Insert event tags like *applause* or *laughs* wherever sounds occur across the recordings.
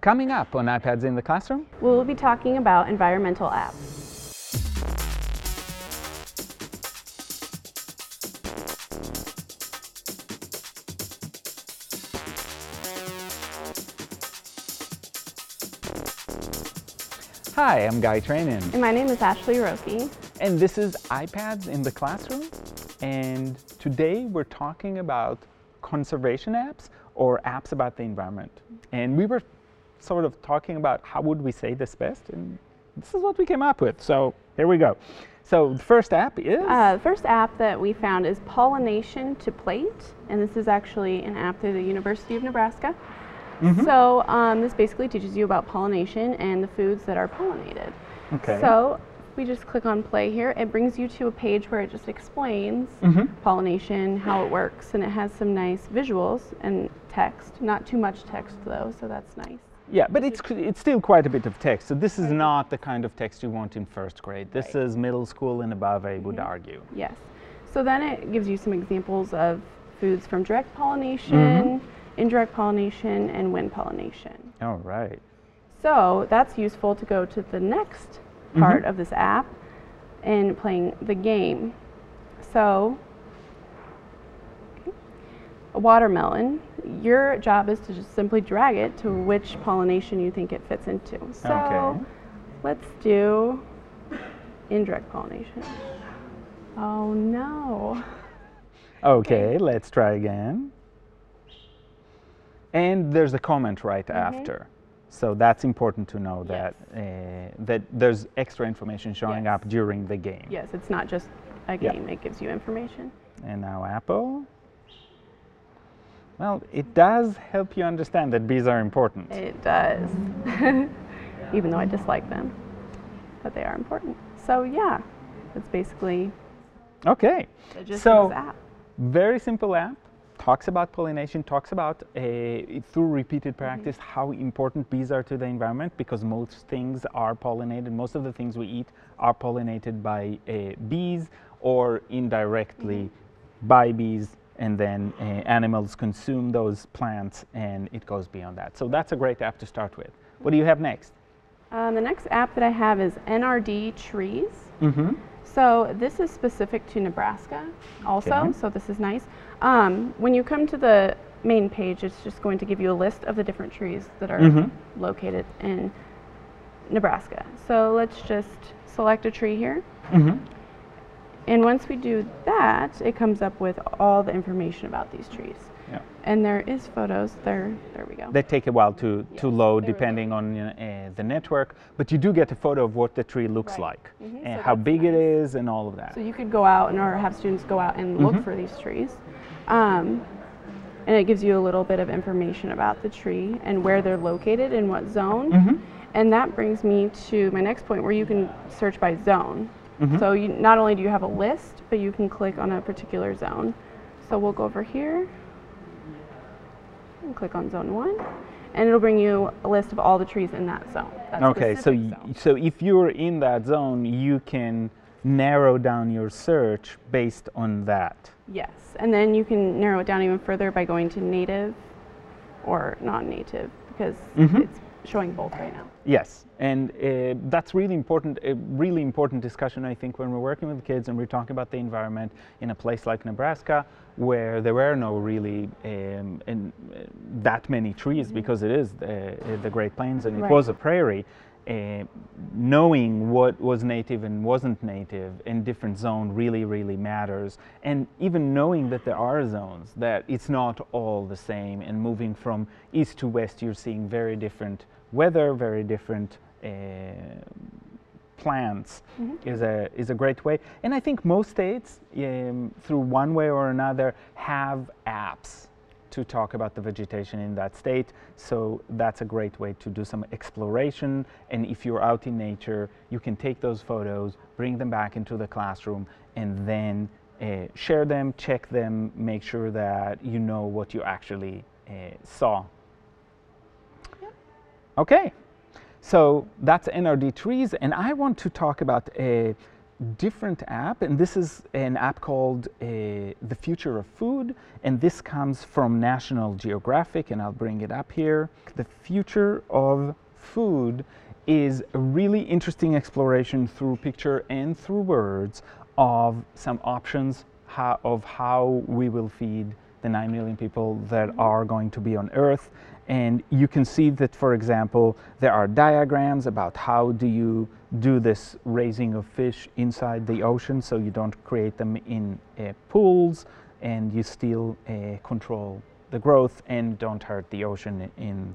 Coming up on iPads in the Classroom, We'll be talking about environmental apps. hi, I'm Guy Trainin, And my name is Ashley Roki. and this is iPads in the Classroom. And today we're talking about conservation apps or apps about the environment. And we were sort of talking about how would we say this best, and this is what we came up with. So here we go. So the first app is Uh, the first app that we found is Pollination to Plate, and this is actually an app through the University of Nebraska. So um, this basically teaches you about pollination and the foods that are pollinated. okay. So we just click on play here. It brings you to a page where it just explains pollination, how it works, and it has some nice visuals and text. Not too much text though, so that's nice. Yeah, but it's it's still quite a bit of text. So this is not the kind of text you want in first grade. This Right. is middle school and above, I would mm-hmm. argue. Yes. So then it gives you some examples of foods from direct pollination, mm-hmm. indirect pollination, and wind pollination. All right. So that's useful to go to the next mm-hmm. part of this app and playing the game. So, a watermelon, your job is to just simply drag it to which pollination you think it fits into. So, Okay. let's do indirect pollination. Oh no. Okay, let's try again. And there's a comment right after. So that's important to know that uh, that there's extra information showing Yes. up during the game. Yes, it's not just a Yeah. game, it gives you information. And now apple. Well, it does help you understand that bees are important. It does. *laughs* Even though I dislike them. But they are important. So yeah, that's basically Okay. So- app. Very simple app. Talks about pollination, talks about uh, through repeated Mm-hmm. practice how important bees are to the environment because most things are pollinated. Most of the things we eat are pollinated by uh, bees or indirectly Mm-hmm. by bees, and then uh, animals consume those plants and it goes beyond that. So that's a great app to start with. What do you have next? Um, the next app that I have is NRD Trees. Mm-hmm. So this is specific to Nebraska also, Okay. so this is nice. Um, when you come to the main page, it's just going to give you a list of the different trees that are Mhm. located in Nebraska. So let's just select a tree here. Mm-hmm. And once we do that, it comes up with all the information about these trees. Yeah. And there is photos. There, there we go. They take a while to, to load there we go. depending on uh, the network, but you do get a photo of what the tree looks Right. like Mhm, and so how big it nice. is and all of that. So you could go out and or have students go out and look Mhm. for these trees. Um, and it gives you a little bit of information about the tree and where they're located in what zone. Mhm. And that brings me to my next point where you can search by zone. Mhm. So you, not only do you have a list, but you can click on a particular zone. So we'll go over here and click on zone one. And it'll bring you a list of all the trees in that zone. that Okay, so y- zone. so if you're in that zone, you can narrow down your search based on that. Yes, and then you can narrow it down even further by going to native or non-native because Mhm. it's showing both right now. Yes, and uh, that's really important. A really important discussion, I think, when we're working with kids and we're talking about the environment in a place like Nebraska, where there were no really um, in, uh, that many trees because it is the, the Great Plains and it Right. was a prairie. Uh, knowing what was native and wasn't native in different zone really really matters and even knowing that there are zones that it's not all the same and moving from east to west you're seeing very different weather very different uh, plants is a is a great way and i think most states um, through one way or another have apps to talk about the vegetation in that state. So that's a great way to do some exploration. And if you're out in nature, you can take those photos, bring them back into the classroom, and then uh, share them, check them, make sure that you know what you actually uh, saw. Okay, so that's NRD trees, and I want to talk about a different app, and this is an app called uh, The Future of Food, and this comes from National Geographic, and I'll bring it up here. The Future of Food is a really interesting exploration through picture and through words of some options how, of how we will feed the 9 million people that are going to be on Earth. And you can see that, for example, there are diagrams about how do you do this raising of fish inside the ocean so you don't create them in uh, pools and you still uh, control the growth and don't hurt the ocean in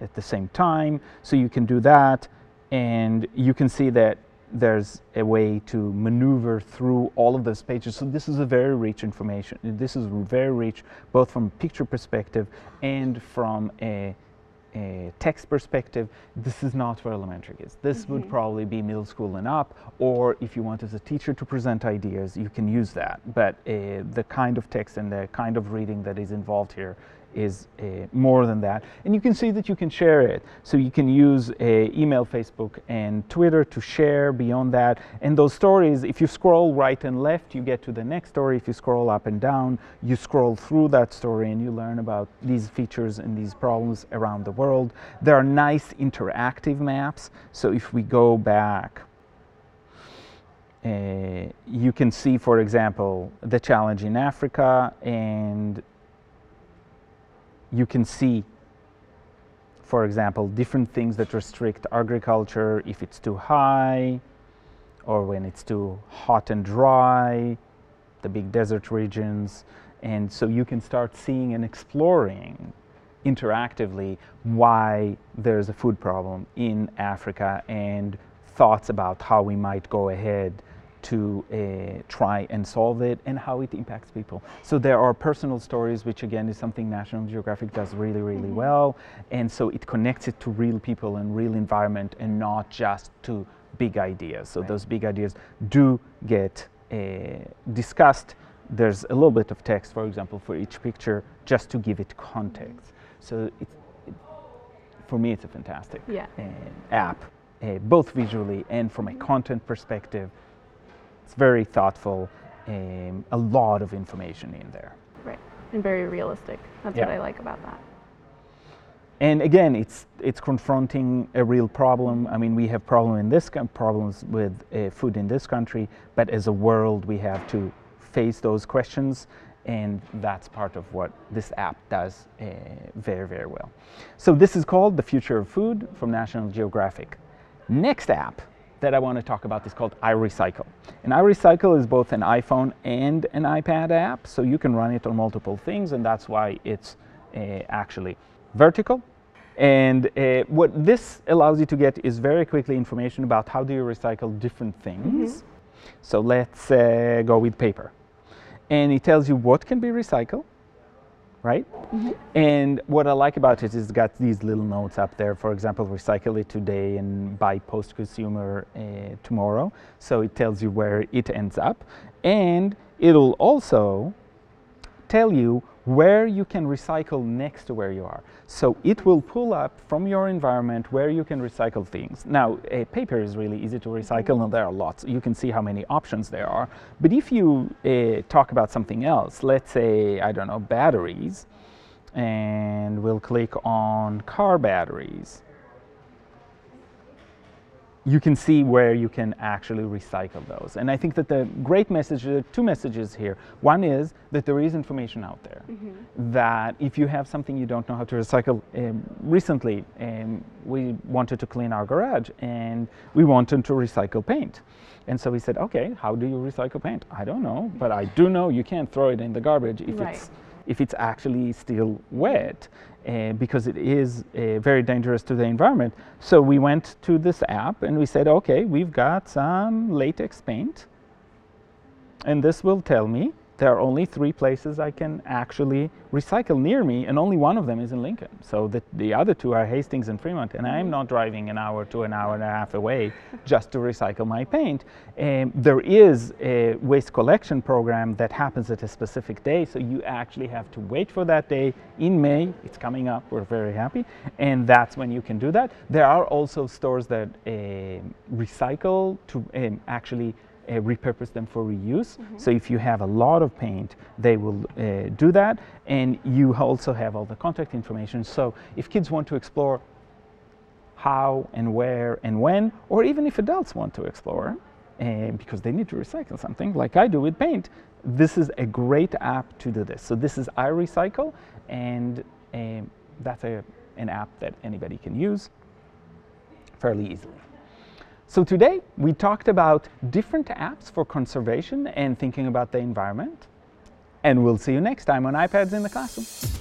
at the same time. So you can do that and you can see that there's a way to maneuver through all of those pages. So this is a very rich information. This is very rich both from a picture perspective and from a, a text perspective. This is not for elementary kids. This mm -hmm. would probably be middle school and up, or if you want as a teacher to present ideas, you can use that. But uh, the kind of text and the kind of reading that is involved here is uh, more than that. And you can see that you can share it. So you can use uh, email, Facebook, and Twitter to share beyond that. And those stories, if you scroll right and left, you get to the next story. If you scroll up and down, you scroll through that story and you learn about these features and these problems around the world. There are nice interactive maps. So if we go back, uh, you can see, for example, the challenge in Africa and you can see, for example, different things that restrict agriculture if it's too high or when it's too hot and dry, the big desert regions. And so you can start seeing and exploring interactively why there's a food problem in Africa and thoughts about how we might go ahead to uh, try and solve it and how it impacts people. So there are personal stories, which again is something National Geographic does really, really mm-hmm. well. And so it connects it to real people and real environment and not just to big ideas. So right. those big ideas do get uh, discussed. There's a little bit of text, for example, for each picture, just to give it context. So it, for me, it's a fantastic yeah. uh, app, uh, both visually and from a content perspective. It's very thoughtful, um, a lot of information in there. Right, and very realistic. That's yeah. what I like about that. And again, it's it's confronting a real problem. I mean, we have problem in this problems with uh, food in this country, but as a world, we have to face those questions, and that's part of what this app does uh, very very well. So this is called the Future of Food from National Geographic. Next app that I want to talk about is called iRecycle. And iRecycle is both an iPhone and an iPad app, so you can run it on multiple things, and that's why it's uh, actually vertical. And uh, what this allows you to get is very quickly information about how do you recycle different things. Mm-hmm. So let's uh, go with paper. And it tells you what can be recycled, right? Mm-hmm. And what I like about it is it's got these little notes up there. For example, recycle it today and buy post consumer uh, tomorrow. So it tells you where it ends up. And it'll also tell you where you can recycle next to where you are. So it will pull up from your environment where you can recycle things. Now, uh, paper is really easy to recycle and there are lots. You can see how many options there are. But if you uh, talk about something else, let's say, I don't know, batteries, and we'll click on car batteries you can see where you can actually recycle those. And I think that the great message, there are two messages here. One is that there is information out there mm-hmm. that if you have something you don't know how to recycle, um, recently um, we wanted to clean our garage and we wanted to recycle paint. And so we said, okay, how do you recycle paint? I don't know, but I do know you can't throw it in the garbage if right. it's if it's actually still wet uh, because it is uh, very dangerous to the environment. So we went to this app and we said, okay, we've got some latex paint and this will tell me there are only three places I can actually recycle near me, and only one of them is in Lincoln. So the, the other two are Hastings and Fremont, and I'm not driving an hour to an hour and a half away just to recycle my paint. Um, there is a waste collection program that happens at a specific day, so you actually have to wait for that day in May. It's coming up, we're very happy, and that's when you can do that. There are also stores that uh, recycle to um, actually uh, repurpose them for reuse. So if you have a lot of paint, they will uh, do that. And you also have all the contact information. So if kids want to explore how and where and when, or even if adults want to explore, uh, because they need to recycle something, like I do with paint, this is a great app to do this. So this is iRecycle, and um, that's a, an app that anybody can use fairly easily. So today we talked about different apps for conservation and thinking about the environment. And we'll see you next time on iPads in the Classroom.